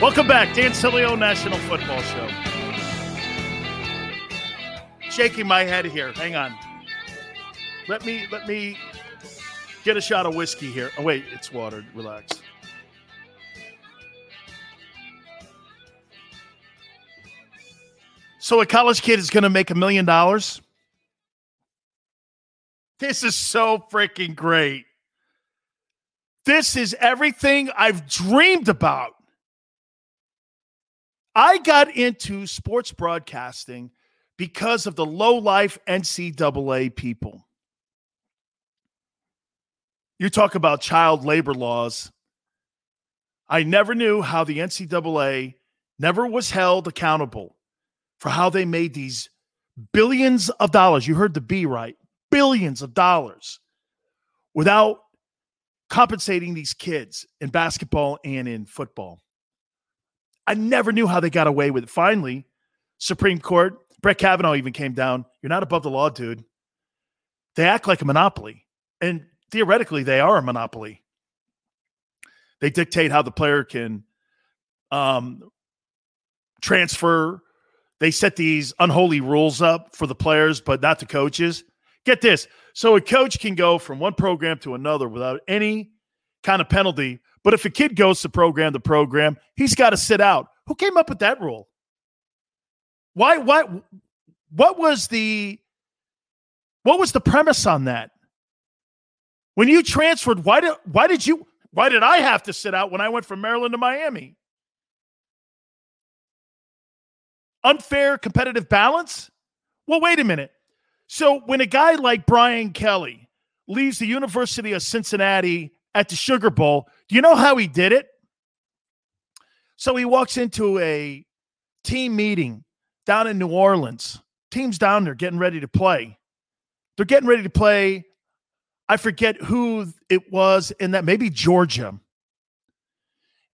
Welcome back, Dan Sileo National Football Show. Shaking my head here. Hang on. Let me let me get a shot of whiskey here. Oh wait, it's watered. Relax. So a college kid is going to make a million dollars. This is so freaking great. This is everything I've dreamed about. I got into sports broadcasting because of the low life NCAA people. You talk about child labor laws. I never knew how the NCAA never was held accountable for how they made these billions of dollars. You heard the B right billions of dollars without compensating these kids in basketball and in football. I never knew how they got away with it. Finally, Supreme Court, Brett Kavanaugh even came down. You're not above the law, dude. They act like a monopoly. And theoretically, they are a monopoly. They dictate how the player can um, transfer. They set these unholy rules up for the players, but not the coaches. Get this. So a coach can go from one program to another without any kind of penalty. But if a kid goes to program to program, he's got to sit out. Who came up with that rule? Why why what was the what was the premise on that? When you transferred, why did why did you why did I have to sit out when I went from Maryland to Miami? Unfair competitive balance? Well, wait a minute. So when a guy like Brian Kelly leaves the University of Cincinnati at the Sugar Bowl, do you know how he did it? So he walks into a team meeting down in New Orleans. Teams down there getting ready to play. They're getting ready to play. I forget who it was in that, maybe Georgia.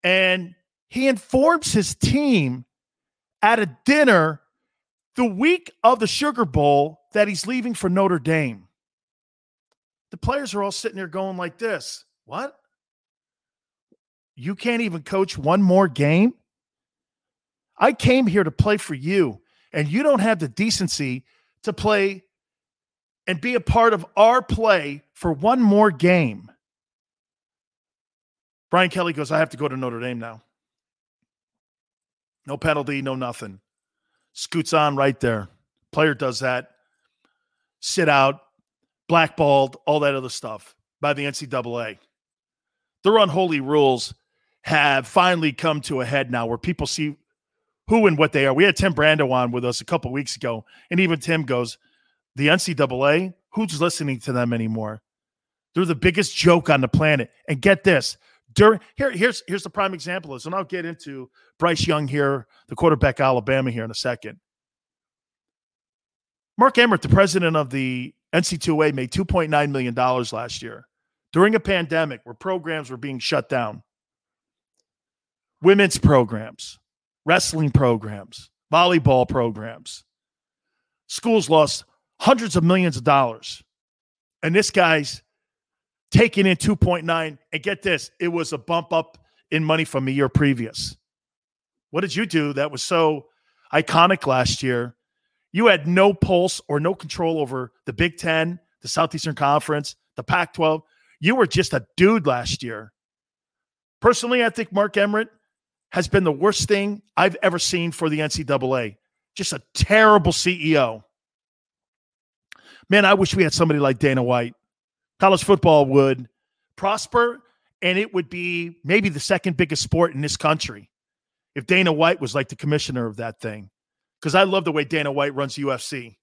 And he informs his team at a dinner the week of the Sugar Bowl that he's leaving for Notre Dame. The players are all sitting there going like this What? You can't even coach one more game? I came here to play for you, and you don't have the decency to play and be a part of our play for one more game. Brian Kelly goes, I have to go to Notre Dame now. No penalty, no nothing. Scoots on right there. Player does that. Sit out, blackballed, all that other stuff by the NCAA. Their unholy rules have finally come to a head now where people see who and what they are. We had Tim Brando on with us a couple weeks ago, and even Tim goes, The NCAA, who's listening to them anymore? They're the biggest joke on the planet. And get this. During here, here's here's the prime example is, and I'll get into Bryce Young here, the quarterback Alabama here in a second. Mark Emmert, the president of the NC2A, made $2.9 million last year during a pandemic where programs were being shut down. Women's programs, wrestling programs, volleyball programs. Schools lost hundreds of millions of dollars. And this guy's taking in 2.9. And get this, it was a bump up in money from a year previous. What did you do that was so iconic last year? You had no pulse or no control over the Big Ten, the Southeastern Conference, the Pac 12. You were just a dude last year. Personally, I think Mark Emmert has been the worst thing I've ever seen for the NCAA. Just a terrible CEO. Man, I wish we had somebody like Dana White. College football would prosper and it would be maybe the second biggest sport in this country if Dana White was like the commissioner of that thing. Because I love the way Dana White runs UFC.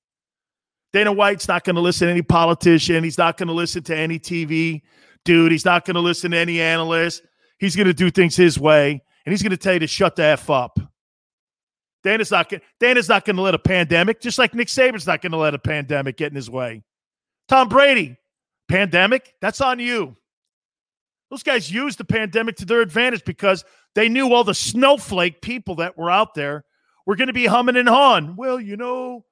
Dana White's not going to listen to any politician. He's not going to listen to any TV dude. He's not going to listen to any analyst. He's going to do things his way, and he's going to tell you to shut the f up. Dana's not Dana's not going to let a pandemic, just like Nick Saban's not going to let a pandemic get in his way. Tom Brady, pandemic, that's on you. Those guys used the pandemic to their advantage because they knew all the snowflake people that were out there were going to be humming and hawing. Well, you know,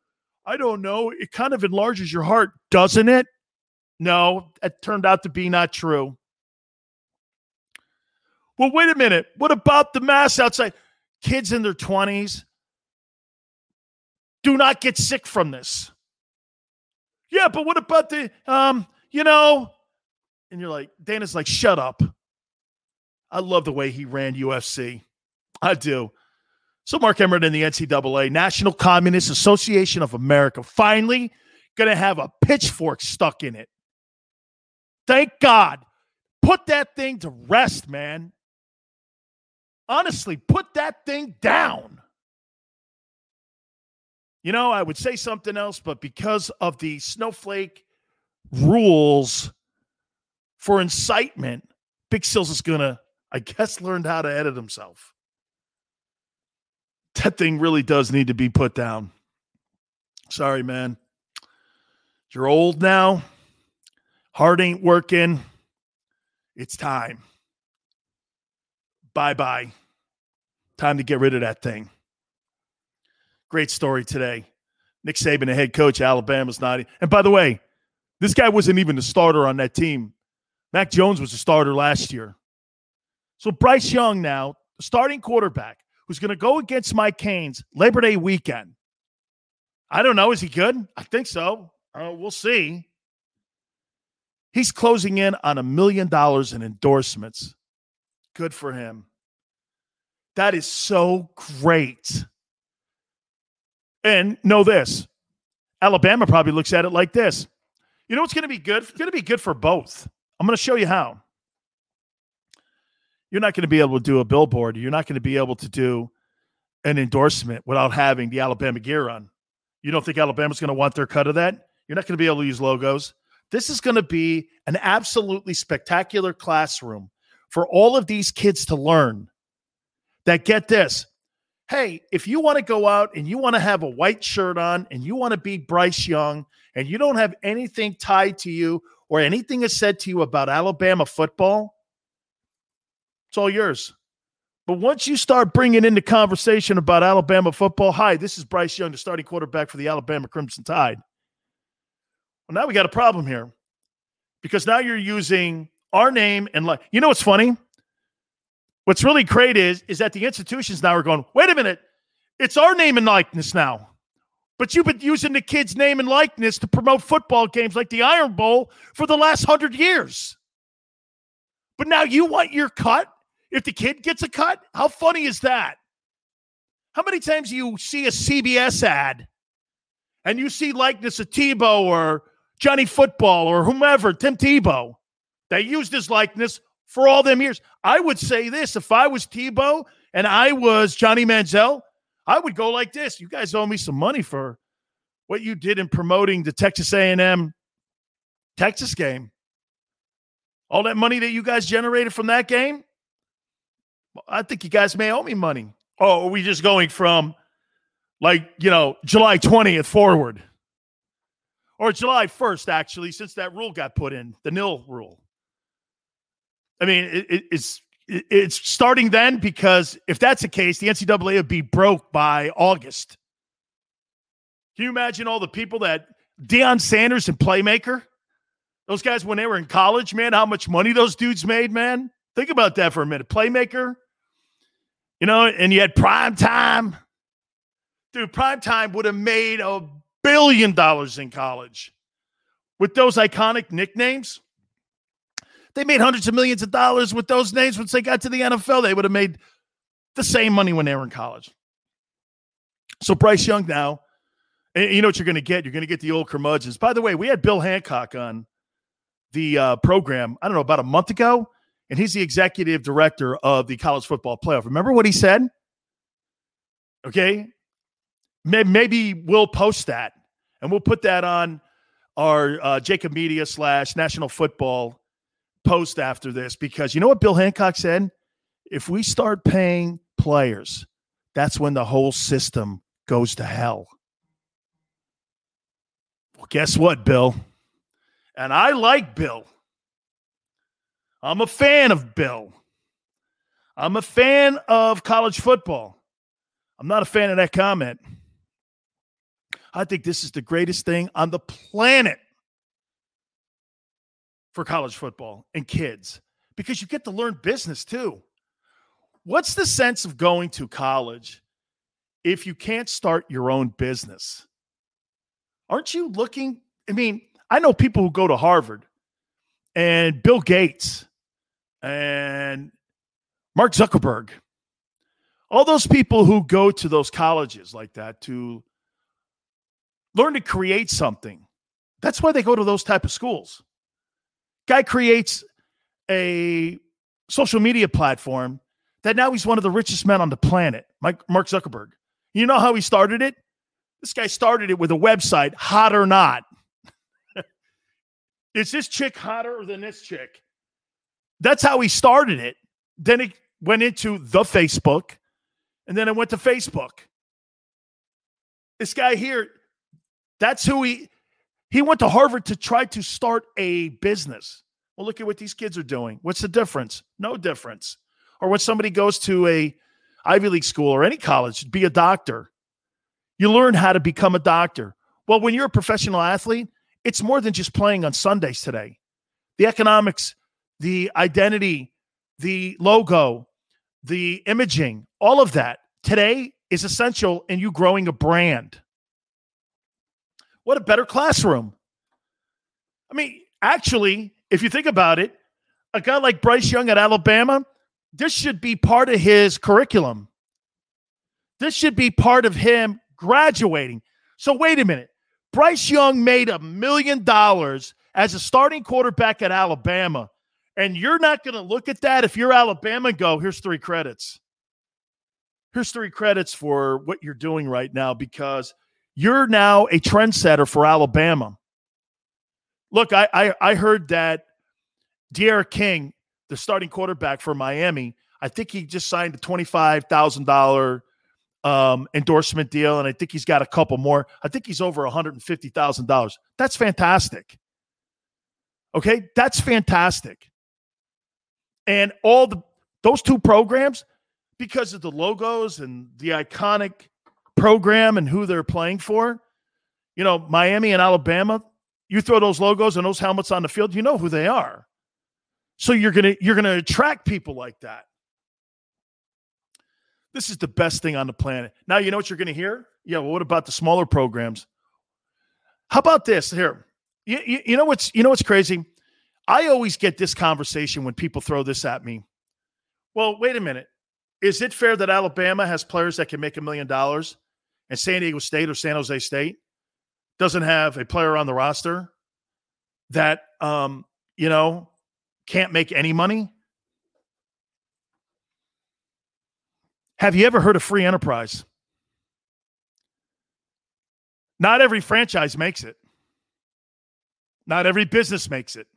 I don't know. It kind of enlarges your heart, doesn't it? No, it turned out to be not true. Well, wait a minute. What about the mass outside? Kids in their 20s do not get sick from this. Yeah, but what about the um, you know, and you're like, Dana's like, shut up. I love the way he ran UFC. I do. So Mark Emmert and the NCAA, National Communist Association of America, finally going to have a pitchfork stuck in it. Thank God. Put that thing to rest, man. Honestly, put that thing down. You know, I would say something else, but because of the snowflake rules for incitement, Big Sills is going to, I guess, learn how to edit himself. That thing really does need to be put down. Sorry, man. You're old now. Heart ain't working. It's time. Bye bye. Time to get rid of that thing. Great story today. Nick Saban, the head coach, Alabama's not. And by the way, this guy wasn't even the starter on that team Mac Jones was a starter last year. So Bryce Young now, starting quarterback, who's going to go against Mike Canes Labor Day weekend. I don't know. Is he good? I think so. Uh, we'll see. He's closing in on a million dollars in endorsements. Good for him. That is so great. And know this Alabama probably looks at it like this. You know what's going to be good? It's going to be good for both. I'm going to show you how. You're not going to be able to do a billboard. You're not going to be able to do an endorsement without having the Alabama gear on. You don't think Alabama's going to want their cut of that? You're not going to be able to use logos. This is going to be an absolutely spectacular classroom for all of these kids to learn that get this. Hey, if you want to go out and you want to have a white shirt on and you want to be Bryce Young and you don't have anything tied to you or anything is said to you about Alabama football, it's all yours. But once you start bringing in the conversation about Alabama football, hi, this is Bryce Young, the starting quarterback for the Alabama Crimson Tide. Well, now we got a problem here because now you're using our name and like, you know what's funny? What's really great is is that the institutions now are going, wait a minute, it's our name and likeness now. But you've been using the kid's name and likeness to promote football games like the Iron Bowl for the last hundred years. But now you want your cut if the kid gets a cut? How funny is that? How many times do you see a CBS ad and you see likeness of Tebow or Johnny Football or whomever, Tim Tebow? They used his likeness for all them years. I would say this if I was Tebow and I was Johnny Manziel, I would go like this. You guys owe me some money for what you did in promoting the Texas A&M Texas game. All that money that you guys generated from that game, I think you guys may owe me money. Oh, are we just going from like, you know, July 20th forward? Or July 1st, actually, since that rule got put in, the nil rule. I mean, it, it, it's it's starting then because if that's the case, the NCAA would be broke by August. Can you imagine all the people that Deion Sanders and Playmaker, those guys when they were in college, man, how much money those dudes made, man? Think about that for a minute. Playmaker, You know, and you had prime time. Dude, prime time would have made a billion dollars in college with those iconic nicknames. They made hundreds of millions of dollars with those names once they got to the NFL. They would have made the same money when they were in college. So Bryce Young now, you know what you're going to get? You're going to get the old curmudgeons. By the way, we had Bill Hancock on the uh, program, I don't know, about a month ago, and he's the executive director of the college football playoff. Remember what he said? Okay. Maybe we'll post that and we'll put that on our uh, JAKIB Media slash National Football post after this because you know what Bill Hancock said? If we start paying players, that's when the whole system goes to hell. Well, guess what, Bill? And I like Bill. I'm a fan of Bill. I'm a fan of college football. I'm not a fan of that comment. I think this is the greatest thing on the planet for college football and kids because you get to learn business too. What's the sense of going to college if you can't start your own business? Aren't you looking? I mean, I know people who go to Harvard and Bill Gates and Mark Zuckerberg, all those people who go to those colleges like that to learn to create something. That's why they go to those type of schools. Guy creates a social media platform that now he's one of the richest men on the planet, Mike, Mark Zuckerberg. You know how he started it? This guy started it with a website, hot or not. Is this chick hotter than this chick? That's how he started it. Then it went into the Facebook, and then it went to Facebook. This guy here, that's who he he went to Harvard to try to start a business. Well, look at what these kids are doing. What's the difference? No difference. Or when somebody goes to a Ivy League school or any college, be a doctor. You learn how to become a doctor. Well, when you're a professional athlete, it's more than just playing on Sundays today. The economics, the identity, the logo, the imaging, all of that today is essential in you growing a brand. What a better classroom. I mean, actually, if you think about it, a guy like Bryce Young at Alabama, this should be part of his curriculum. This should be part of him graduating. So, wait a minute. Bryce Young made a million dollars as a starting quarterback at Alabama. And you're not going to look at that if you're Alabama and go, here's three credits. Here's three credits for what you're doing right now because you're now a trendsetter for Alabama. Look, I, I, I heard that D'Eriq King, the starting quarterback for Miami, I think he just signed a $25,000 um, endorsement deal, and I think he's got a couple more. I think he's over $150,000. That's fantastic. Okay, that's fantastic. And all the those two programs, because of the logos and the iconic program and who they're playing for. You know, Miami and Alabama, you throw those logos and those helmets on the field, you know who they are. So you're to you're to attract people like that. This is the best thing on the planet. Now you know what you're to hear? Yeah, well what about the smaller programs? How about this here? You, you, you know what's you know what's crazy? I always get this conversation when people throw this at me. Well, wait a minute. Is it fair that Alabama has players that can make a million dollars and San Diego State or San Jose State doesn't have a player on the roster that um, you know can't make any money? Have you ever heard of free enterprise? Not every franchise makes it. Not every business makes it.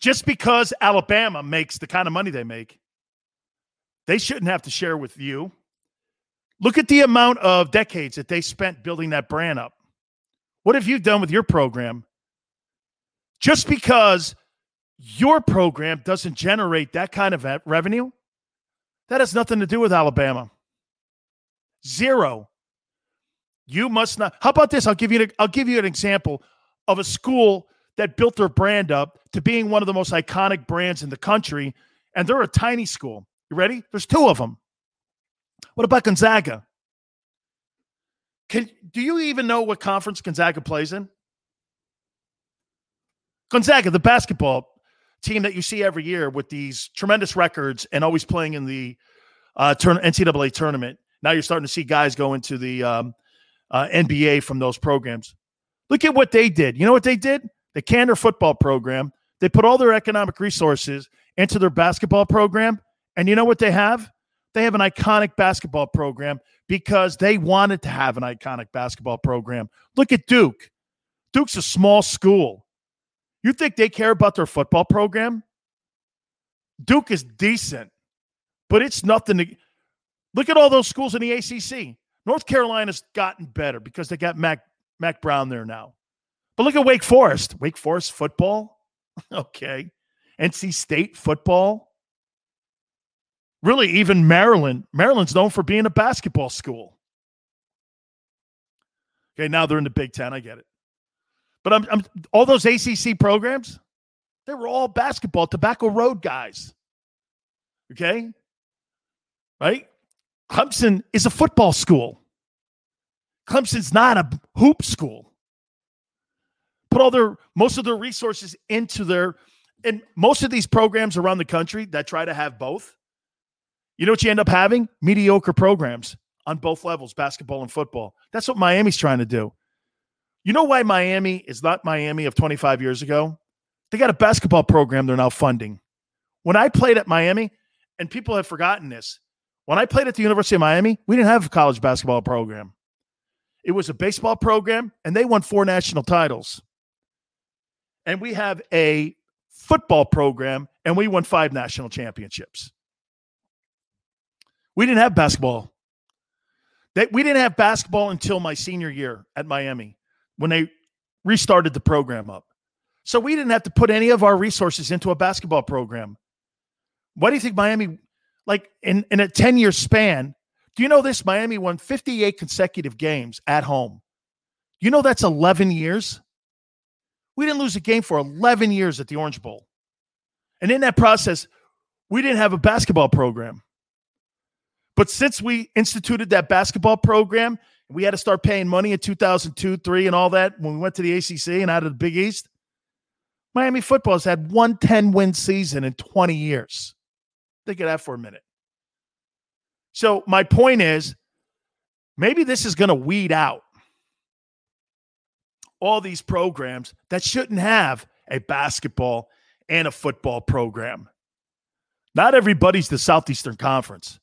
Just because Alabama makes the kind of money they make, they shouldn't have to share with you. Look at the amount of decades that they spent building that brand up. What have you done with your program? Just because your program doesn't generate that kind of revenue, that has nothing to do with Alabama. Zero. You must not. How about this? I'll give you. I'll give you an example of a school that built their brand up to being one of the most iconic brands in the country, and they're a tiny school. You ready? There's two of them. What about Gonzaga? Can do you even know what conference Gonzaga plays in? Gonzaga, the basketball team that you see every year with these tremendous records and always playing in the uh, turn, NCAA tournament. Now you're starting to see guys go into the um, uh, NBA from those programs. Look at what they did. You know what they did? They canned their football program. They put all their economic resources into their basketball program. And you know what they have? They have an iconic basketball program because they wanted to have an iconic basketball program. Look at Duke. Duke's a small school. You think they care about their football program? Duke is decent, but it's nothing to look at all those schools in the ACC. North Carolina's gotten better because they got Mac Mack Brown there now. But look at Wake Forest. Wake Forest football. okay. NC State football. Really, even Maryland. Maryland's known for being a basketball school. Okay, now they're in the Big Ten. I get it. But I'm, I'm all those ACC programs, they were all basketball, Tobacco Road guys. Okay? Right? Clemson is a football school. Clemson's not a hoop school. Put all their most of their resources into their and most of these programs around the country that try to have both. You know what you end up having? Mediocre programs on both levels, basketball and football. That's what Miami's trying to do. You know why Miami is not Miami of 25 years ago? They got a basketball program they're now funding. When I played at Miami, and people have forgotten this, when I played at the University of Miami, we didn't have a college basketball program. It was a baseball program, and they won four national titles. And we have a football program, and we won five national championships. We didn't have basketball. we didn't have basketball until my senior year at Miami when they restarted the program up. So we didn't have to put any of our resources into a basketball program. Why do you think Miami, like in, in a 10 year span, do you know this? Miami won 58 consecutive games at home. You know that's 11 years? We didn't lose a game for 11 years at the Orange Bowl. And in that process, we didn't have a basketball program. But since we instituted that basketball program we had to start paying money in 2002, three, and all that when we went to the ACC and out of the Big East. Miami football has had one 10 win season in 20 years. Think of that for a minute. So, my point is maybe this is going to weed out all these programs that shouldn't have a basketball and a football program. Not everybody's the Southeastern Conference.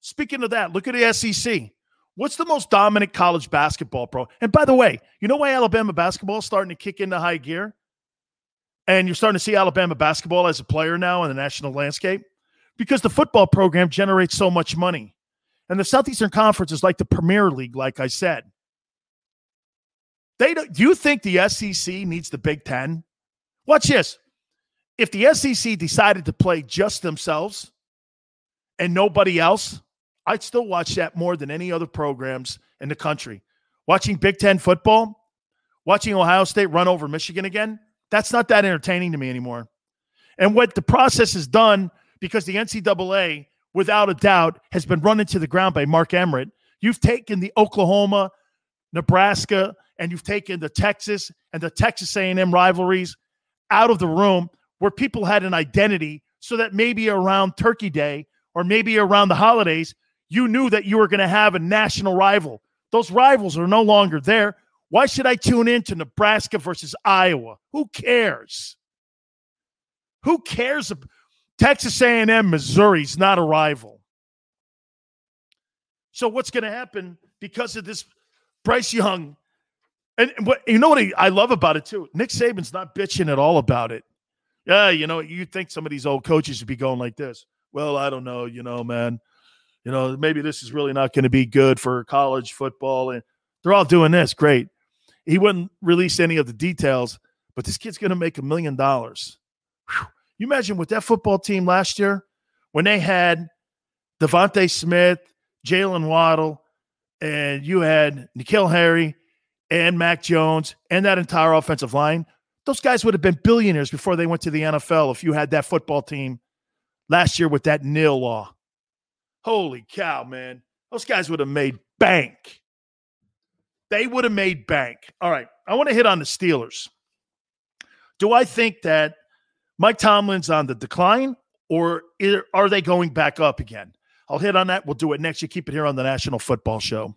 Speaking of that, look at the SEC. What's the most dominant college basketball pro? And by the way, you know why Alabama basketball is starting to kick into high gear? And you're starting to see Alabama basketball as a player now in the national landscape? Because the football program generates so much money. And the Southeastern Conference is like the Premier League, like I said. They do you think the SEC needs the Big Ten? Watch this. If the SEC decided to play just themselves and nobody else, I'd still watch that more than any other programs in the country. Watching Big Ten football, watching Ohio State run over Michigan again, that's not that entertaining to me anymore. And what the process has done, because the NCAA, without a doubt, has been run into the ground by Mark Emmert. You've taken the Oklahoma, Nebraska, and you've taken the Texas and the Texas A&M rivalries out of the room where people had an identity so that maybe around Turkey Day or maybe around the holidays, you knew that you were going to have a national rival. Those rivals are no longer there. Why should I tune in to Nebraska versus Iowa? Who cares? Who cares? Texas A&M, Missouri's not a rival. So what's going to happen because of this Bryce Young? And what you know what I love about it too? Nick Saban's not bitching at all about it. Yeah, you know, you think some of these old coaches would be going like this. Well, I don't know, you know, man you know, maybe this is really not going to be good for college football. And they're all doing this. Great. He wouldn't release any of the details, but this kid's going to make a million dollars. You imagine with that football team last year when they had DeVonta Smith, Jaylen Waddle, and you had N'Keal Harry and Mac Jones and that entire offensive line. Those guys would have been billionaires before they went to the NFL if you had that football team last year with that nil law Holy cow, man. Those guys would have made bank. They would have made bank. All right. I want to hit on the Steelers. Do I think that Mike Tomlin's on the decline or are they going back up again? I'll hit on that. We'll do it next. You keep it here on the National Football Show.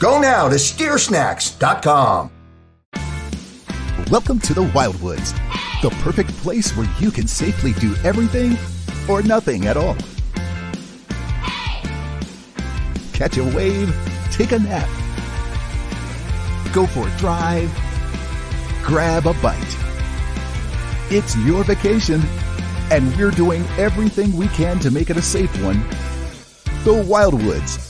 Go now to steersnacks.com. Welcome to the Wildwoods, the perfect place where you can safely do everything or nothing at all catch a wave, take a nap, go for a drive, grab a bite. It's your vacation, and we're doing everything we can to make it a safe one. The Wildwoods.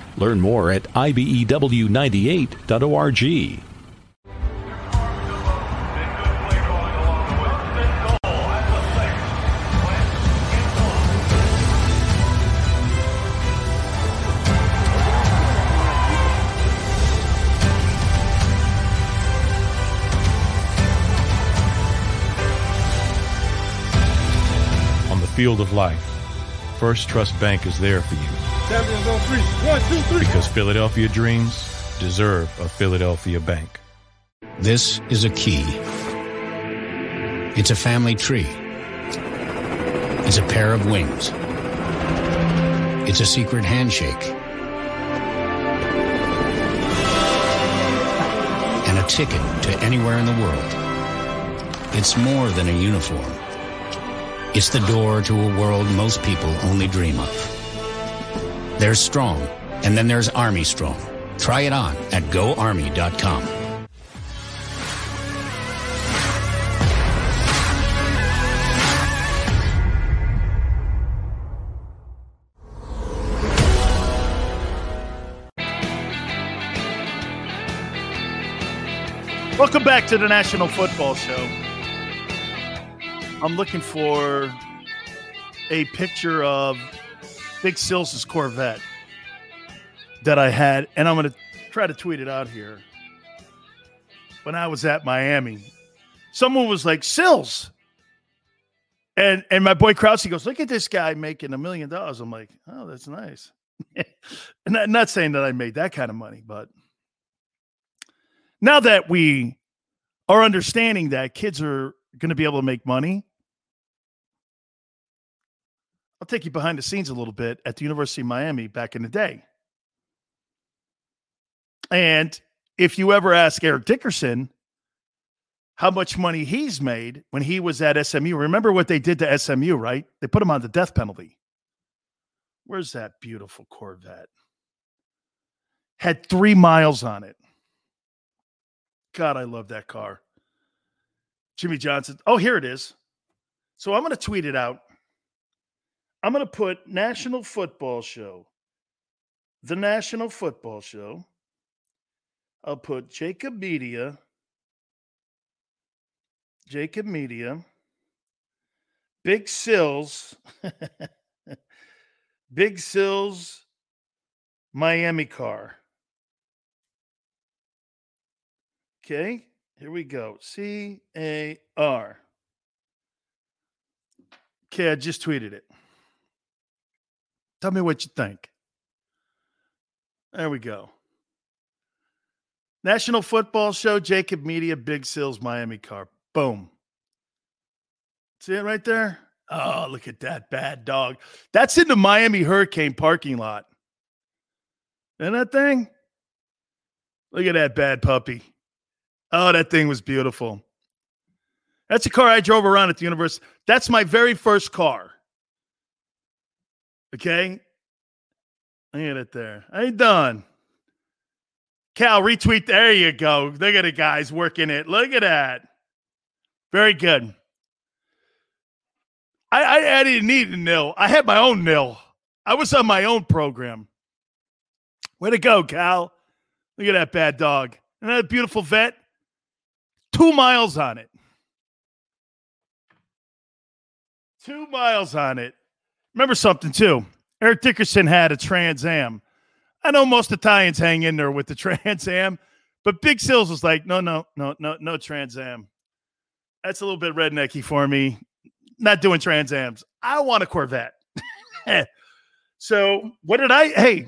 Learn more at IBEW98.org. field of life, First Trust Bank is there for you. One, two, three. Because Philadelphia dreams deserve a Philadelphia bank. This is a key. It's a family tree. It's a pair of wings. It's a secret handshake. And a ticket to anywhere in the world. It's more than a uniform. It's the door to a world most people only dream of. There's Strong, and then there's Army Strong. Try it on at goarmy.com. Welcome back to the National Football Show. I'm looking for a picture of Big Sills' Corvette that I had, and I'm going to try to tweet it out here. When I was at Miami, someone was like, Sills. And and my boy Krause goes, Look at this guy making a million dollars. I'm like, Oh, that's nice. not, not saying that I made that kind of money, but now that we are understanding that kids are going to be able to make money I'll take you behind the scenes a little bit at the University of Miami back in the day. And if you ever ask Eric Dickerson how much money he's made when he was at SMU, remember what they did to SMU, right? They put him on the death penalty. Where's that beautiful Corvette? Had three miles on it. God, I love that car. Jimmy Johnson. Oh, here it is. So I'm going to tweet it out. I'm going to put National Football Show, the National Football Show. I'll put JAKIB Media, JAKIB Media, Big Sills, Big Sills Miami car. Okay, here we go. C A R. Okay, I just tweeted it. Tell me what you think. There we go. National Football Show, JAKIB Media, Big Sills, Miami car. Boom. See it right there? Oh, look at that bad dog. That's in the Miami Hurricane parking lot. And that thing? Look at that bad puppy. Oh, that thing was beautiful. That's a car I drove around at the university. That's my very first car. Okay. Look at it there. I ain't done? Cal, retweet. There you go. Look at it, guys working it. Look at that. Very good. I, I, I didn't need a nil. I had my own nil. I was on my own program. Way to go, Cal. Look at that bad dog. And that beautiful vet. Two miles on it. Two miles on it. Remember something, too. Eric Dickerson had a Trans Am. I know most Italians hang in there with the Trans Am, but Big Sills was like, no, no, no, no, no Trans Am. That's a little bit rednecky for me. Not doing Trans Ams. I want a Corvette. so what did I? Hey,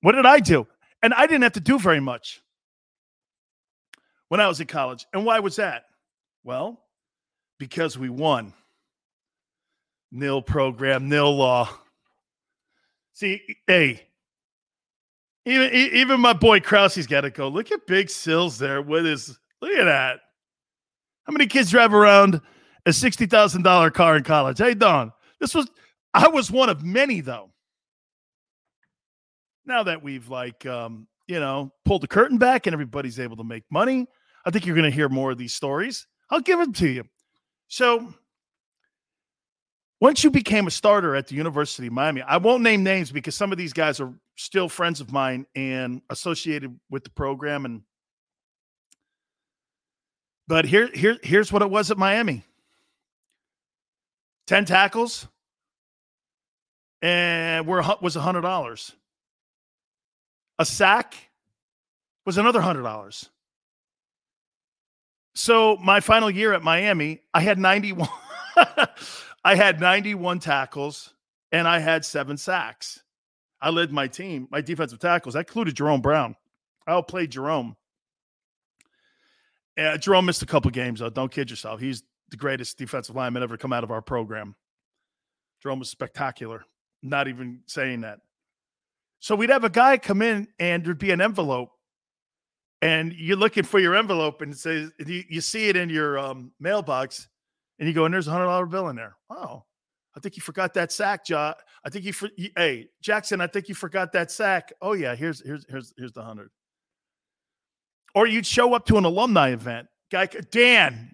what did I do? And I didn't have to do very much when I was in college. And why was that? Well, because we won. Nil program, nil law. See, hey, even even my boy Krause's got to go. Look at Big Sills there with his. Look at that. How many kids drive around a sixty thousand dollar car in college? Hey, Don, this was I was one of many though. Now that we've like um, you know pulled the curtain back and everybody's able to make money, I think you're going to hear more of these stories. I'll give them to you. So once you became a starter at the University of Miami, I won't name names because some of these guys are still friends of mine and associated with the program. And but here, here, here's what it was at Miami: ten tackles, and were was a hundred dollars. A sack was another hundred dollars. So my final year at Miami, I had ninety one. I had 91 tackles and I had seven sacks. I led my team, my defensive tackles. I included Jerome Brown. I outplayed Jerome. Uh, Jerome missed a couple games, though. Don't kid yourself. He's the greatest defensive lineman ever come out of our program. Jerome was spectacular. Not even saying that. So we'd have a guy come in and there'd be an envelope, and you're looking for your envelope, and it says you, you see it in your um, mailbox, and you go, and there's a hundred dollar bill in there. Oh, I think you forgot that sack, John. I think you, for, you, hey Jackson, I think you forgot that sack. Oh yeah, here's here's here's here's the hundred. Or you'd show up to an alumni event, guy Dan.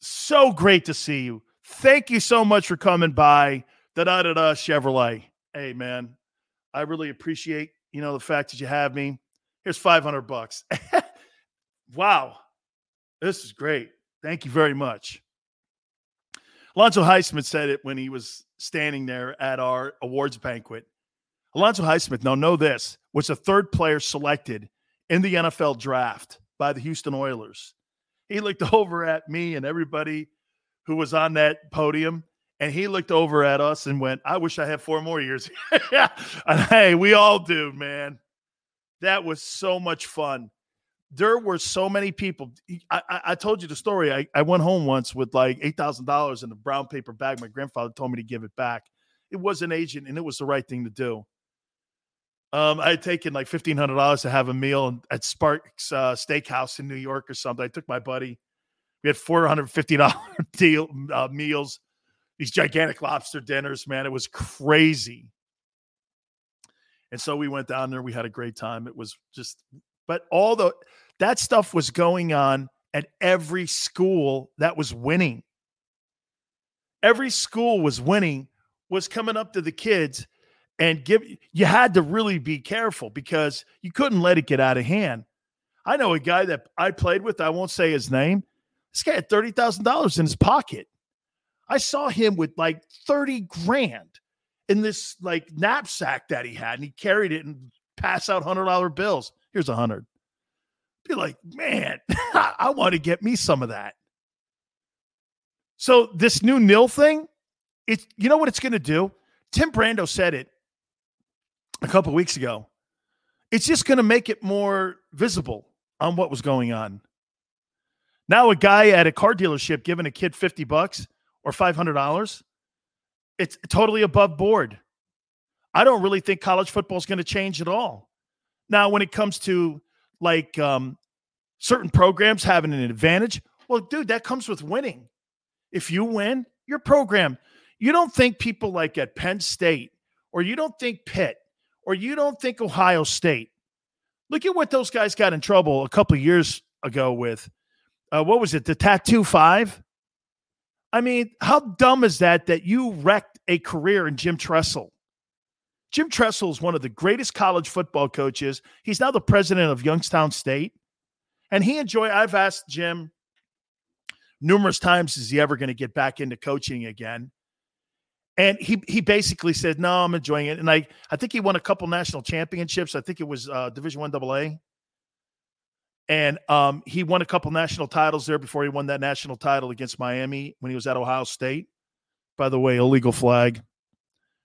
So great to see you. Thank you so much for coming by. Da da da da Chevrolet. Hey man, I really appreciate you know the fact that you have me. Here's five hundred bucks. wow, this is great. Thank you very much. Alonzo Highsmith said it when he was standing there at our awards banquet. Alonzo Highsmith, now know this, was the third player selected in the NFL draft by the Houston Oilers. He looked over at me and everybody who was on that podium, and he looked over at us and went, I wish I had four more years. and hey, we all do, man. That was so much fun there were so many people. I, I, I told you the story. I, I went home once with like eight thousand dollars in a brown paper bag. My grandfather told me to give it back. It was an agent, and it was the right thing to do. Um, I had taken like fifteen hundred dollars to have a meal at Sparks uh, Steakhouse in New York or something. I took my buddy. We had four hundred fifty dollar deal uh, meals. These gigantic lobster dinners, man, it was crazy. And so we went down there. We had a great time. It was just but all the that stuff was going on at every school that was winning. Every school was winning, was coming up to the kids and give you had to really be careful because you couldn't let it get out of hand. I know a guy that I played with, I won't say his name. This guy had $30,000 in his pocket. I saw him with like 30 grand in this like knapsack that he had, and he carried it and pass out hundred dollar bills. Here's a hundred. Be like, man, I want to get me some of that. So this new nil thing, it's you know what it's going to do. Tim Brando said it a couple weeks ago. It's just going to make it more visible on what was going on. Now, a guy at a car dealership giving a kid 50 bucks or $500, it's totally above board. I don't really think college football is going to change at all. Now, when it comes to like um, certain programs having an advantage, well, dude, that comes with winning. If you win, your program. You don't think people like at Penn State, or you don't think Pitt, or you don't think Ohio State. Look at what those guys got in trouble a couple years ago with. Uh, what was it? The Tattoo Five. I mean, how dumb is that that you wrecked a career in Jim Tressel? Jim Tressel is one of the greatest college football coaches. He's now the president of Youngstown State. And he enjoy I've asked Jim numerous times is he ever going to get back into coaching again? And he he basically said, "No, I'm enjoying it." And I I think he won a couple national championships. I think it was uh, Division One AA. And um, he won a couple national titles there before he won that national title against Miami when he was at Ohio State. By the way, illegal flag.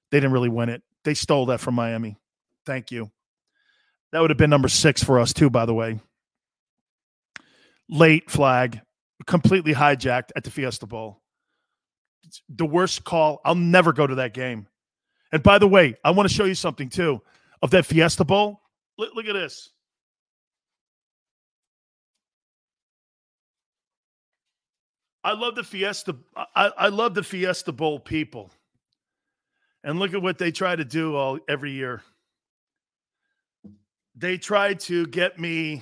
They didn't really win it. They stole that from Miami. Thank you. That would have been number six for us too. By the way, late flag completely hijacked at the Fiesta Bowl. It's the worst call. I'll never go to that game. And by the way, I want to show you something too of that Fiesta Bowl. Look, look at this. I love the Fiesta. I, I love the Fiesta Bowl people. And look at what they try to do all every year. They try to get me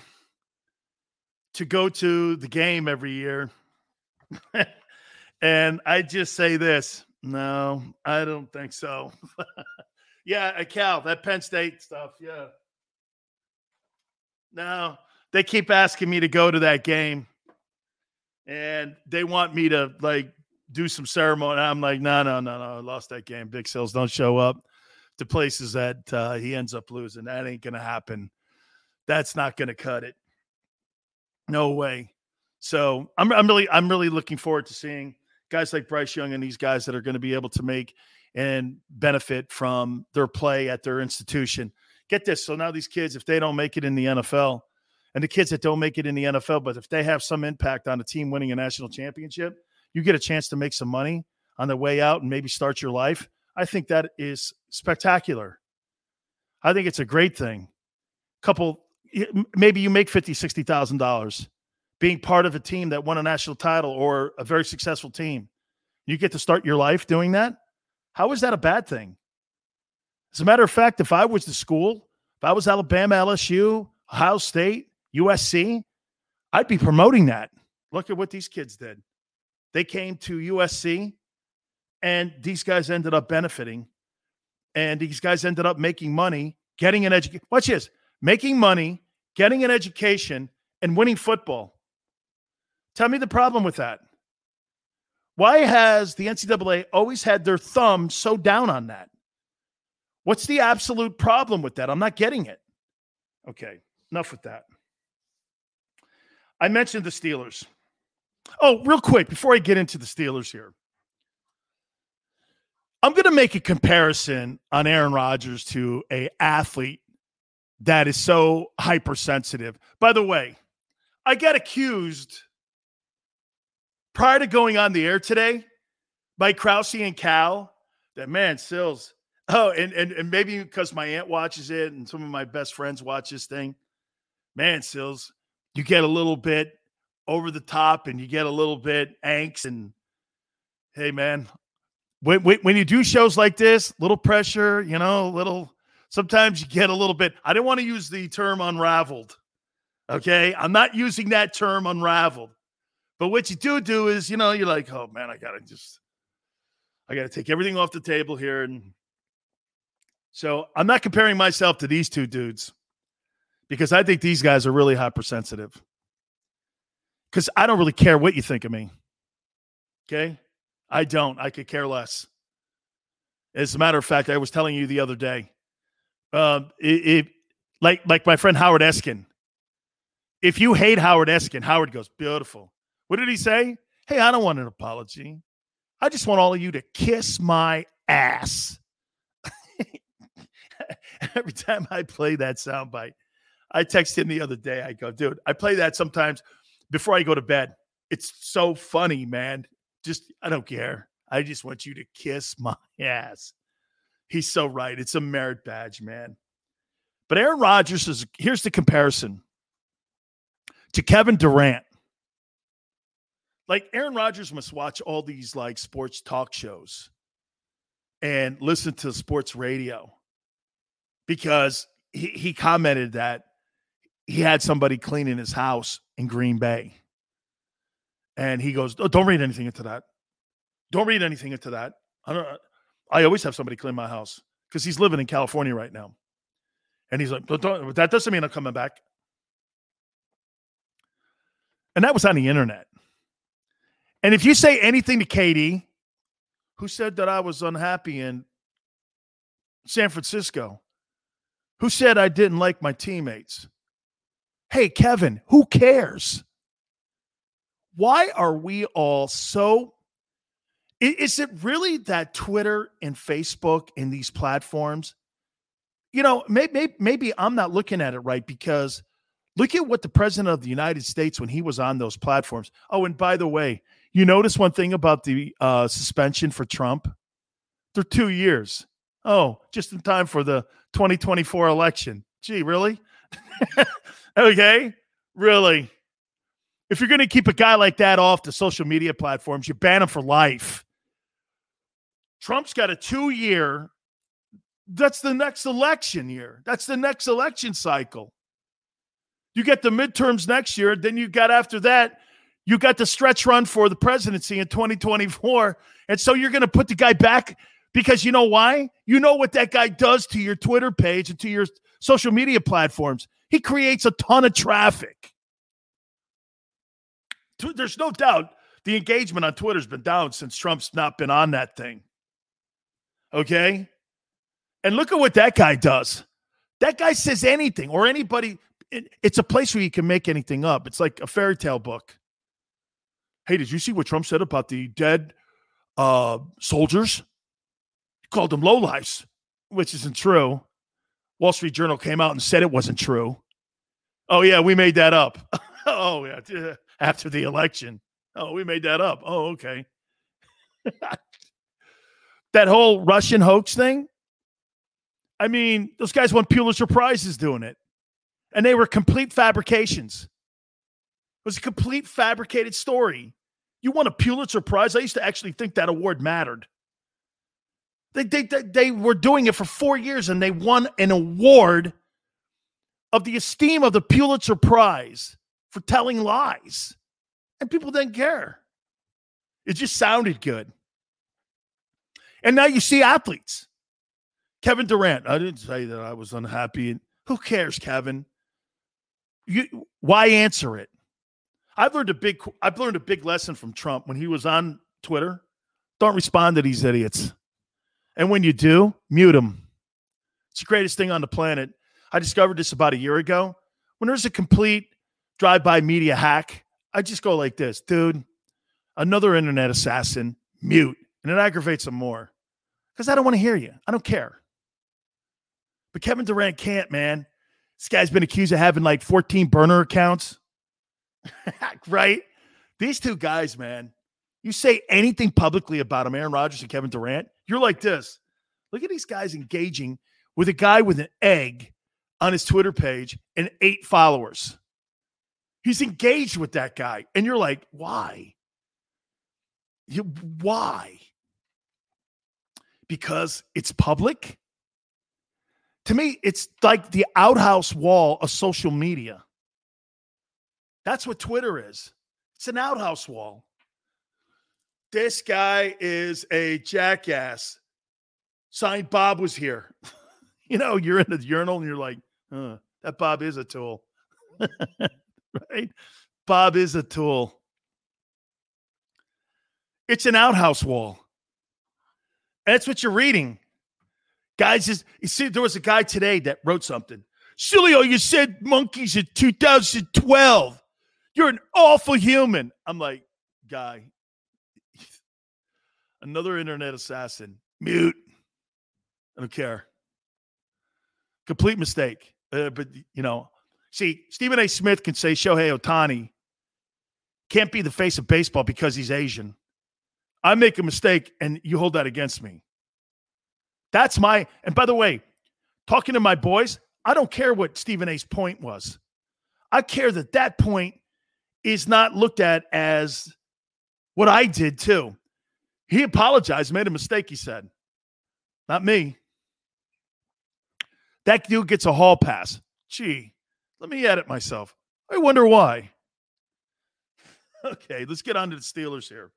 to go to the game every year. and I just say this no, I don't think so. yeah, uh, Cal, that Penn State stuff. Yeah. No, they keep asking me to go to that game and they want me to like do some ceremony. I'm like, no, no, no, no. I lost that game. Big Sills don't show up to places that uh, he ends up losing. That ain't going to happen. That's not going to cut it. No way. So I'm I'm really I'm really looking forward to seeing guys like Bryce Young and these guys that are going to be able to make and benefit from their play at their institution. Get this. So now these kids, if they don't make it in the NFL, and the kids that don't make it in the NFL, but if they have some impact on a team winning a national championship, you get a chance to make some money on the way out and maybe start your life. I think that is spectacular. I think it's a great thing. Couple maybe you make fifty, sixty thousand dollars being part of a team that won a national title or a very successful team. You get to start your life doing that. How is that a bad thing? As a matter of fact, if I was the school, if I was Alabama, LSU, Ohio State, USC, I'd be promoting that. Look at what these kids did. They came to USC and these guys ended up benefiting and these guys ended up making money, getting an education. Watch this making money, getting an education, and winning football. Tell me the problem with that. Why has the NCAA always had their thumb so down on that? What's the absolute problem with that? I'm not getting it. Okay, enough with that. I mentioned the Steelers. Oh, real quick before I get into the Steelers here. I'm going to make a comparison on Aaron Rodgers to a athlete that is so hypersensitive. By the way, I got accused prior to going on the air today by Krause and Cal that man, Sills. Oh, and, and and maybe because my aunt watches it and some of my best friends watch this thing. Man, Sills, you get a little bit over the top and you get a little bit angst and hey man when, when, when you do shows like this little pressure you know a little sometimes you get a little bit, I didn't want to use the term unraveled. Okay. I'm not using that term unraveled. But what you do do is, you know, you're like, oh man, I got to just, I got to take everything off the table here. And so I'm not comparing myself to these two dudes because I think these guys are really hypersensitive. Because I don't really care what you think of me. Okay. I don't. I could care less. As a matter of fact, I was telling you the other day, um, it, it like like my friend Howard Eskin. If you hate Howard Eskin, Howard goes beautiful. What did he say? Hey, I don't want an apology. I just want all of you to kiss my ass. Every time I play that soundbite, I text him the other day. I go, dude, I play that sometimes before I go to bed. It's so funny, man. Just, I don't care. I just want you to kiss my ass. He's so right. It's a merit badge, man. But Aaron Rodgers is here's the comparison to Kevin Durant. Like Aaron Rodgers must watch all these like sports talk shows and listen to sports radio because he, he commented that he had somebody cleaning his house in Green Bay. And he goes, oh, Don't read anything into that. Don't read anything into that. I don't I always have somebody clean my house because he's living in California right now. And he's like, that doesn't mean I'm coming back. And that was on the internet. And if you say anything to Katie, who said that I was unhappy in San Francisco, who said I didn't like my teammates, hey, Kevin, who cares? Why are we all so is it really that Twitter and Facebook and these platforms? You know, maybe, maybe I'm not looking at it right because look at what the president of the United States when he was on those platforms. Oh, and by the way, you notice one thing about the uh, suspension for Trump? They're two years. Oh, just in time for the 2024 election. Gee, really? okay, really. If you're going to keep a guy like that off the social media platforms, you ban him for life. Trump's got a two year, that's the next election year. That's the next election cycle. You get the midterms next year, then you got after that, you got the stretch run for the presidency in 2024. And so you're going to put the guy back because you know why? You know what that guy does to your Twitter page and to your social media platforms. He creates a ton of traffic. There's no doubt the engagement on Twitter's been down since Trump's not been on that thing. Okay. And look at what that guy does. That guy says anything or anybody. It, it's a place where you can make anything up. It's like a fairy tale book. Hey, did you see what Trump said about the dead uh, soldiers? He called them lowlifes, which isn't true. Wall Street Journal came out and said it wasn't true. Oh, yeah, we made that up. oh, yeah. After the election. Oh, we made that up. Oh, okay. that whole Russian hoax thing. I mean, those guys won Pulitzer Prizes doing it, and they were complete fabrications. It was a complete fabricated story. You won a Pulitzer Prize. I used to actually think that award mattered. They, they, they, they were doing it for four years and they won an award of the esteem of the Pulitzer Prize for telling lies. And people didn't care. It just sounded good. And now you see athletes. Kevin Durant. I didn't say that I was unhappy. Who cares, Kevin? You, why answer it? I've learned a big I've learned a big lesson from Trump when he was on Twitter. Don't respond to these idiots. And when you do, mute them. It's the greatest thing on the planet. I discovered this about a year ago. When there's a complete drive-by media hack, I just go like this, dude. Another internet assassin, mute and it aggravates them more because I don't want to hear you. I don't care. But Kevin Durant can't, man. This guy's been accused of having like 14 burner accounts. right? These two guys, man, you say anything publicly about them, Aaron Rodgers and Kevin Durant, you're like this. Look at these guys engaging with a guy with an egg on his Twitter page and eight followers. He's engaged with that guy. And you're like, why? You, why? because it's public. To me, it's like the outhouse wall of social media. That's what Twitter is. It's an outhouse wall. This guy is a jackass. Signed Bob was here. you know, you're in the urinal and you're like, huh, that Bob is a tool. right? Bob is a tool. It's an outhouse wall. That's what you're reading. Guys, just you see, there was a guy today that wrote something. Sileo, oh, you said monkeys in 2012. You're an awful human. I'm like, guy, another internet assassin. Mute. I don't care. Complete mistake. Uh, but, you know, see, Stephen A. Smith can say Shohei Ohtani can't be the face of baseball because he's Asian. I make a mistake and you hold that against me. That's my, and by the way, talking to my boys, I don't care what Stephen A's point was. I care that that point is not looked at as what I did too. He apologized, made a mistake, he said. Not me. That dude gets a hall pass. Gee, let me edit myself. I wonder why. Okay, let's get on to the Steelers here.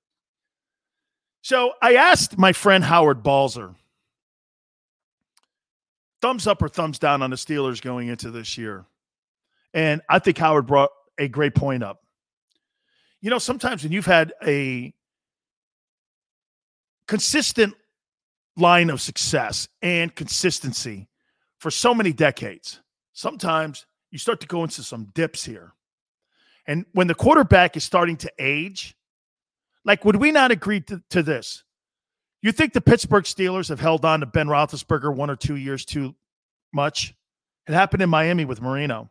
So I asked my friend Howard Balzer, thumbs up or thumbs down on the Steelers going into this year. And I think Howard brought a great point up. You know, sometimes when you've had a consistent line of success and consistency for so many decades, sometimes you start to go into some dips here. And when the quarterback is starting to age, like, would we not agree to, to this? You think the Pittsburgh Steelers have held on to Ben Roethlisberger one or two years too much? It happened in Miami with Marino.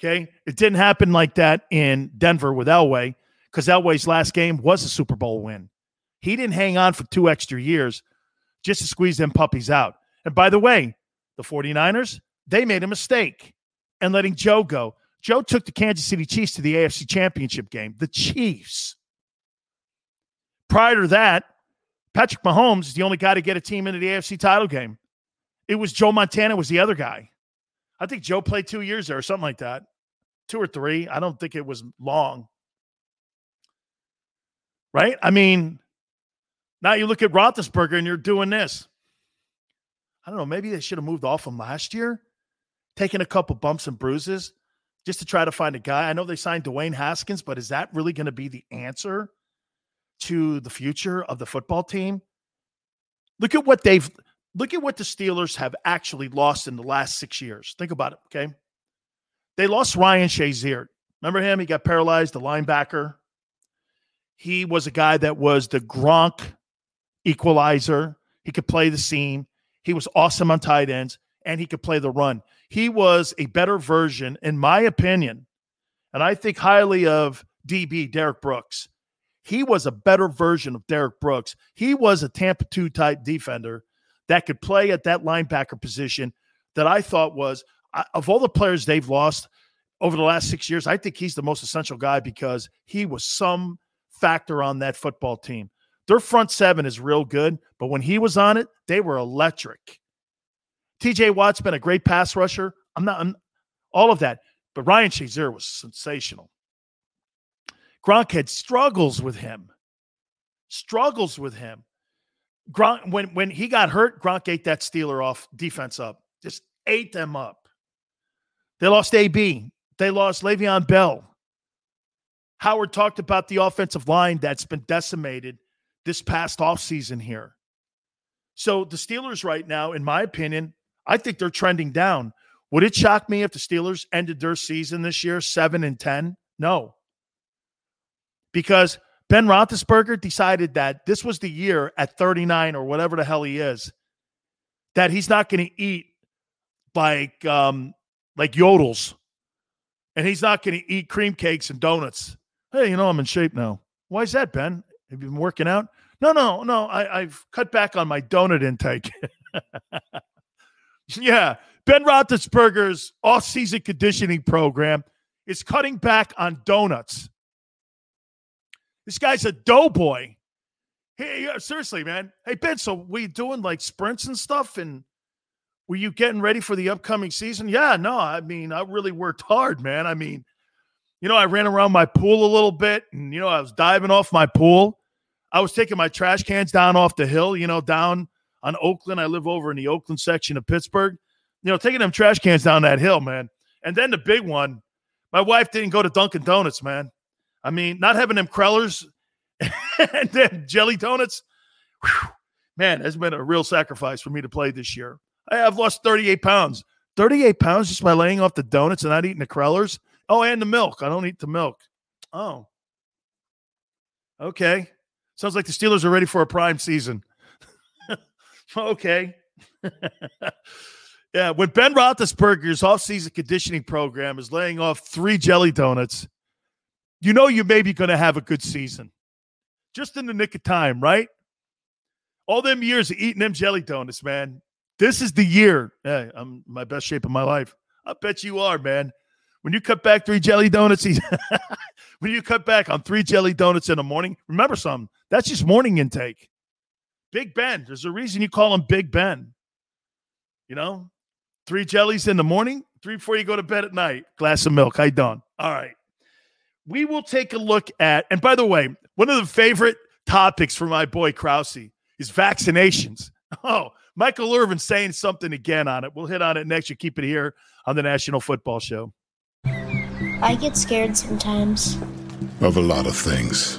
Okay. It didn't happen like that in Denver with Elway because Elway's last game was a Super Bowl win. He didn't hang on for two extra years just to squeeze them puppies out. And by the way, the 49ers, they made a mistake and letting Joe go. Joe took the Kansas City Chiefs to the AFC Championship game. The Chiefs. Prior to that, Patrick Mahomes is the only guy to get a team into the AFC title game. It was Joe Montana was the other guy. I think Joe played two years there or something like that. Two or three. I don't think it was long. Right? I mean, now you look at Roethlisberger and you're doing this. I don't know. Maybe they should have moved off him last year, taking a couple bumps and bruises just to try to find a guy. I know they signed Dwayne Haskins, but is that really going to be the answer to the future of the football team? Look at what they've look at what the Steelers have actually lost in the last six years. Think about it, okay? They lost Ryan Shazier. Remember him? He got paralyzed, the linebacker. He was a guy that was the Gronk equalizer. He could play the seam. He was awesome on tight ends, and he could play the run. He was a better version, in my opinion, and I think highly of DB Derrick Brooks. He was a better version of Derrick Brooks. He was a Tampa 2 type defender that could play at that linebacker position that I thought was, uh, of all the players they've lost over the last six years, I think he's the most essential guy because he was some factor on that football team. Their front seven is real good, but when he was on it, they were electric. TJ Watt's been a great pass rusher. I'm not I'm, all of that, but Ryan Shazier was sensational. Gronk had struggles with him. Struggles with him. Gronk when when he got hurt, Gronk ate that Steeler off defense up. Just ate them up. They lost AB. They lost Le'Veon Bell. Howard talked about the offensive line that's been decimated this past offseason here. So the Steelers right now, in my opinion, I think they're trending down. Would it shock me if the Steelers ended their season this year seven and ten? No. Because Ben Roethlisberger decided that this was the year at 39 or whatever the hell he is, that he's not going to eat like um, like yodels, and he's not going to eat cream cakes and donuts. Hey, you know I'm in shape now. Why is that, Ben? Have you been working out? No, no, no. I, I've cut back on my donut intake. yeah, Ben Roethlisberger's off-season conditioning program is cutting back on donuts. This guy's a doughboy. Hey, seriously, man. Hey, Ben, so we doing like sprints and stuff? And were you getting ready for the upcoming season? Yeah, no, I mean, I really worked hard, man. I mean, you know, I ran around my pool a little bit and, you know, I was diving off my pool. I was taking my trash cans down off the hill, you know, down on Oakland. I live over in the Oakland section of Pittsburgh. You know, taking them trash cans down that hill, man. And then the big one, my wife didn't go to Dunkin' Donuts, man. I mean, not having them Krellers and then jelly donuts. Whew, man, has been a real sacrifice for me to play this year. I have lost 38 pounds. 38 pounds just by laying off the donuts and not eating the Krellers. Oh, and the milk. I don't eat the milk. Oh. Okay. Sounds like the Steelers are ready for a prime season. okay. yeah, when Ben Roethlisberger's offseason conditioning program is laying off three jelly donuts, you know you may be going to have a good season. Just in the nick of time, right? All them years of eating them jelly donuts, man. This is the year. Hey, I'm my best shape of my life. I bet you are, man. When you cut back three jelly donuts, when you cut back on three jelly donuts in the morning, remember something. That's just morning intake. Big Ben. There's a reason you call him Big Ben. You know, three jellies in the morning, three before you go to bed at night. Glass of milk. How you doing? All right. We will take a look at, and by the way, one of the favorite topics for my boy Krause is vaccinations. Oh, Michael Irvin saying something again on it. We'll hit on it next. You keep it here on the National Football Show. I get scared sometimes. Of a lot of things.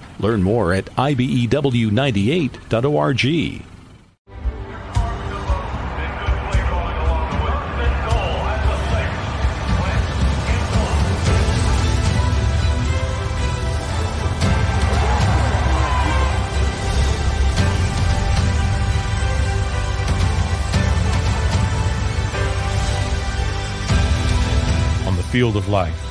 Learn more at IBEW98.org. On the field of life,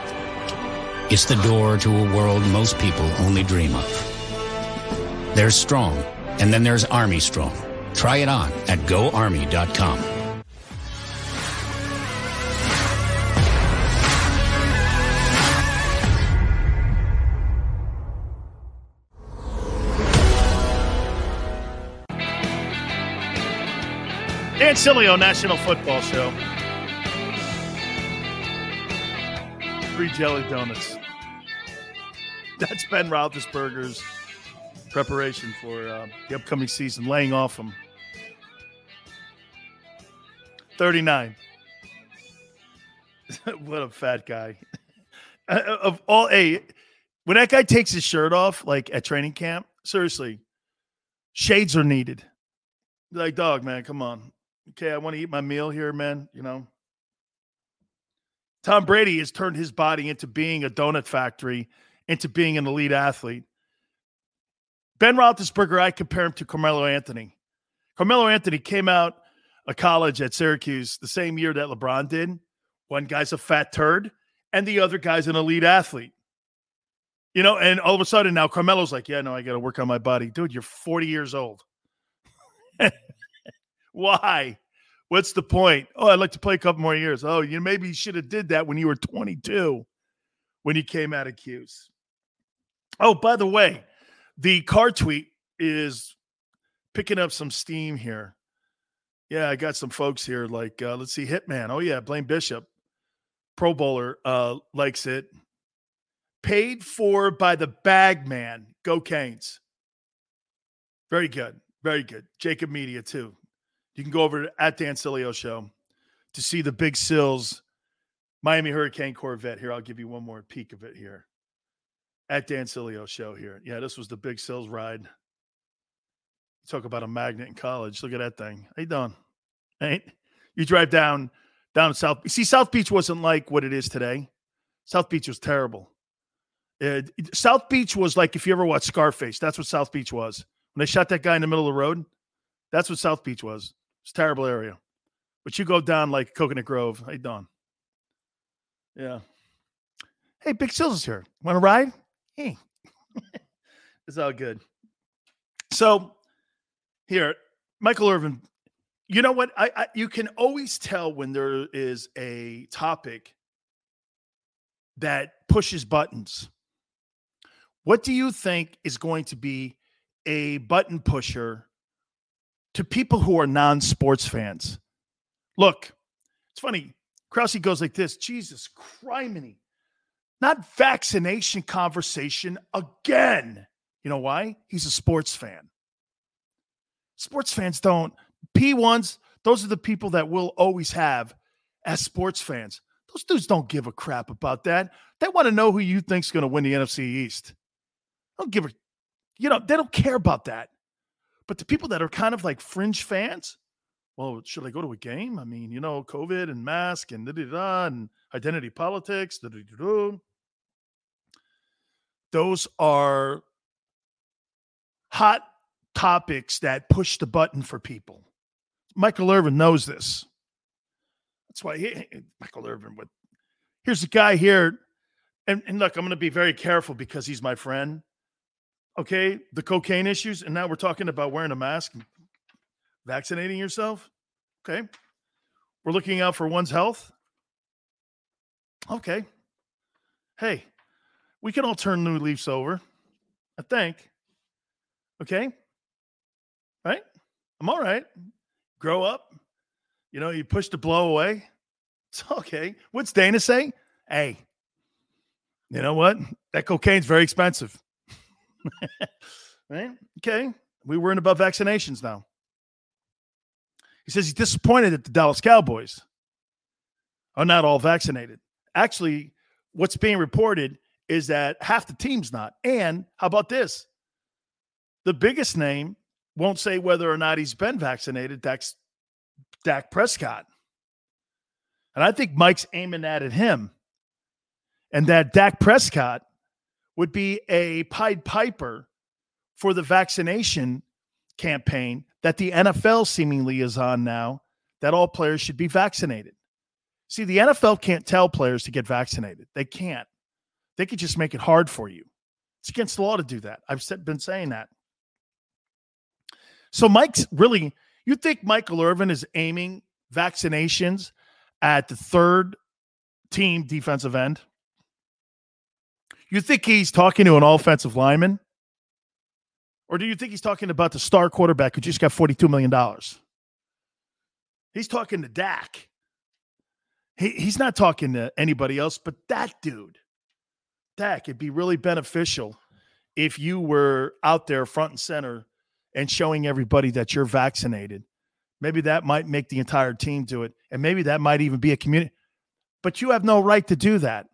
It's the door to a world most people only dream of. There's Strong, and then there's Army Strong. Try it on at goarmy.com. Dan National Football Show. Three jelly donuts. That's Ben Roethlisberger's preparation for uh, the upcoming season, laying off him. 39. what a fat guy. of all, hey, when that guy takes his shirt off, like at training camp, seriously, shades are needed. Like, dog, man, come on. Okay, I want to eat my meal here, man. You know, Tom Brady has turned his body into being a donut factory, into being an elite athlete. Ben Roethlisberger, I compare him to Carmelo Anthony. Carmelo Anthony came out of college at Syracuse the same year that LeBron did. One guy's a fat turd, and the other guy's an elite athlete. You know, and all of a sudden now Carmelo's like, yeah, no, I got to work on my body. Dude, you're 40 years old. Why? What's the point? Oh, I'd like to play a couple more years. Oh, you maybe you should have did that when you were 22 when you came out of Q's. Oh, by the way, the car tweet is picking up some steam here. Yeah, I got some folks here like uh, let's see, Hitman. Oh yeah, Blaine Bishop, Pro Bowler, uh, likes it. Paid for by the bag man. Go Canes. Very good. Very good. JAKIB Media, too. You can go over to at Dan Sileo Show to see the Big Sills Miami Hurricane Corvette. Here, I'll give you one more peek of it here. At Dan Sileo Show here. Yeah, this was the Big Sills ride. Talk about a magnet in college. Look at that thing. You doing? Ain't you drive down down South. See, South Beach wasn't like what it is today. South Beach was terrible. Uh, South Beach was like if you ever watched Scarface. That's what South Beach was. When they shot that guy in the middle of the road, that's what South Beach was. It's terrible area. But you go down like Coconut Grove. Hey, Don. Yeah. Hey, Big Sills is here. Want to ride? Hey. it's all good. So here, Michael Irvin. You know what? I, I you can always tell when there is a topic that pushes buttons. What do you think is going to be a button pusher to people who are non sports fans? Look, it's funny. Krause goes like this Jesus criminy. Not vaccination conversation again. You know why? He's a sports fan. Sports fans don't. P1s, those are the people that we'll always have as sports fans. Those dudes don't give a crap about that. They want to know who you think's going to win the NFC East. Don't give a, you know, they don't care about that. But the people that are kind of like fringe fans, well, should I go to a game? I mean, you know, COVID and mask and da da da and identity politics. Da, da, da, da. Those are hot topics that push the button for people. Michael Irvin knows this. That's why he, Michael Irvin would. Here's a guy here, and, and look, I'm going to be very careful because he's my friend. Okay, the cocaine issues, and now we're talking about wearing a mask, vaccinating yourself. Okay, we're looking out for one's health. Okay, hey, we can all turn new leaves over. I think. Okay, right? I'm all right. Grow up. You know, you push the blow away. It's okay. What's Dana saying? Hey, you know what? That cocaine's very expensive. right? Okay. We worrying about vaccinations now. He says he's disappointed that the Dallas Cowboys are not all vaccinated. Actually, what's being reported is that half the team's not. And how about this? The biggest name won't say whether or not he's been vaccinated. That's Dak Prescott. And I think Mike's aiming that at him. And that Dak Prescott would be a Pied Piper for the vaccination campaign that the NFL seemingly is on now that all players should be vaccinated. See, the NFL can't tell players to get vaccinated. They can't. They could just make it hard for you. It's against the law to do that. I've been saying that. So Mike's really, you think Michael Irvin is aiming vaccinations at the third team defensive end? You think he's talking to an offensive lineman? Or do you think he's talking about the star quarterback who just got $42 million? He's talking to Dak. He, he's not talking to anybody else but that dude. It'd be really beneficial if you were out there front and center and showing everybody that you're vaccinated. Maybe that might make the entire team do it. And maybe that might even be a community. But you have no right to do that.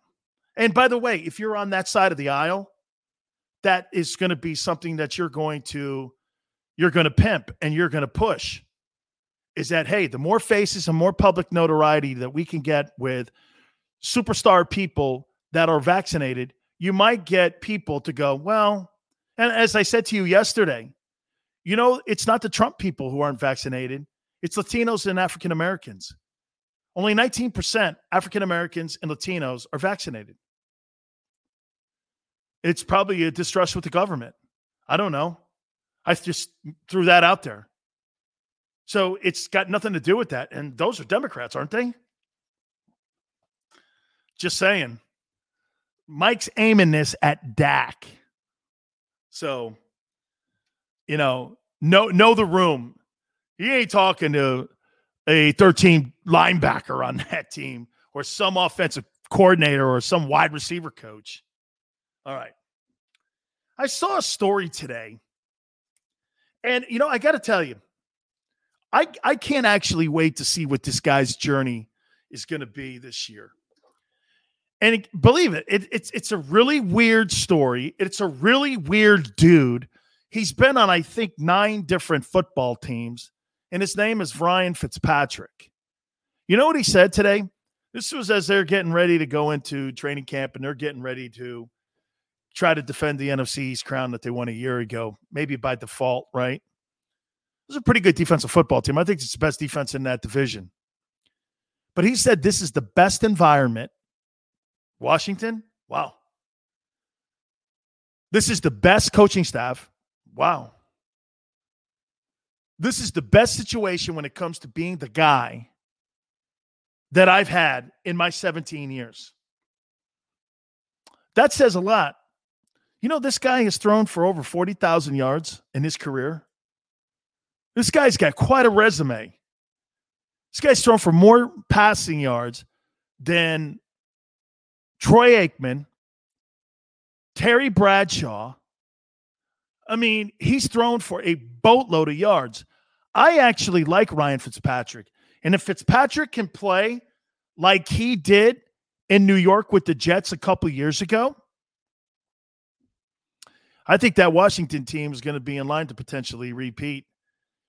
And by the way, if you're on that side of the aisle, that is going to be something that you're going to you're going to pimp and you're going to push is that hey, the more faces and more public notoriety that we can get with superstar people that are vaccinated, you might get people to go, well, And as I said to you yesterday, you know, it's not the Trump people who aren't vaccinated, it's Latinos and African Americans. Only 19% African Americans and Latinos are vaccinated. It's probably a distrust with the government. I don't know. I just threw that out there. So it's got nothing to do with that. And those are Democrats, aren't they? Just saying. Mike's aiming this at Dak. So, you know, know know the room. He ain't talking to a 13 linebacker on that team or some offensive coordinator or some wide receiver coach. All right. I saw a story today. And you know, I got to tell you, I I can't actually wait to see what this guy's journey is going to be this year. And believe it, it, it's it's a really weird story. It's a really weird dude. He's been on I think nine different football teams, and his name is Ryan Fitzpatrick. You know what he said today? This was as they're getting ready to go into training camp, and they're getting ready to try to defend the NFC's crown that they won a year ago, maybe by default, right? This is a pretty good defensive football team. I think it's the best defense in that division. But he said this is the best environment. Washington, wow. This is the best coaching staff. Wow. This is the best situation when it comes to being the guy that I've had in my 17 years. That says a lot. You know, this guy has thrown for over 40,000 yards in his career. This guy's got quite a resume. This guy's thrown for more passing yards than Troy Aikman, Terry Bradshaw. I mean, he's thrown for a boatload of yards. I actually like Ryan Fitzpatrick. And if Fitzpatrick can play like he did in New York with the Jets a couple years ago, I think that Washington team is going to be in line to potentially repeat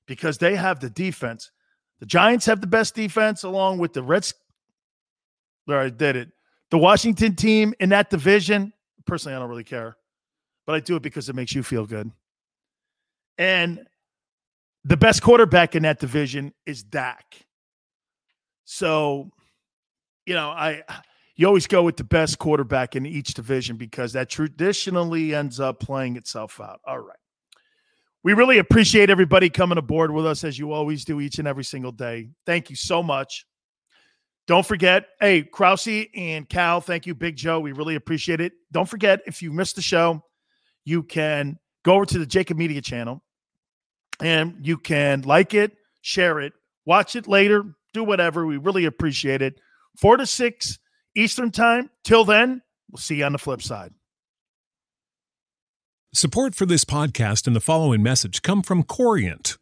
because they have the defense. The Giants have the best defense along with the Reds. There, I did it. The Washington team in that division, personally, I don't really care, but I do it because it makes you feel good. And the best quarterback in that division is Dak. So, you know, I you always go with the best quarterback in each division because that traditionally ends up playing itself out. All right. We really appreciate everybody coming aboard with us as you always do each and every single day. Thank you so much. Don't forget, hey, Krause and Cal, thank you, Big Joe. We really appreciate it. Don't forget, if you missed the show, you can go over to the JAKIB Media channel and you can like it, share it, watch it later, do whatever. We really appreciate it. Four to six Eastern time. Till then, we'll see you on the flip side. Support for this podcast and the following message come from Corient.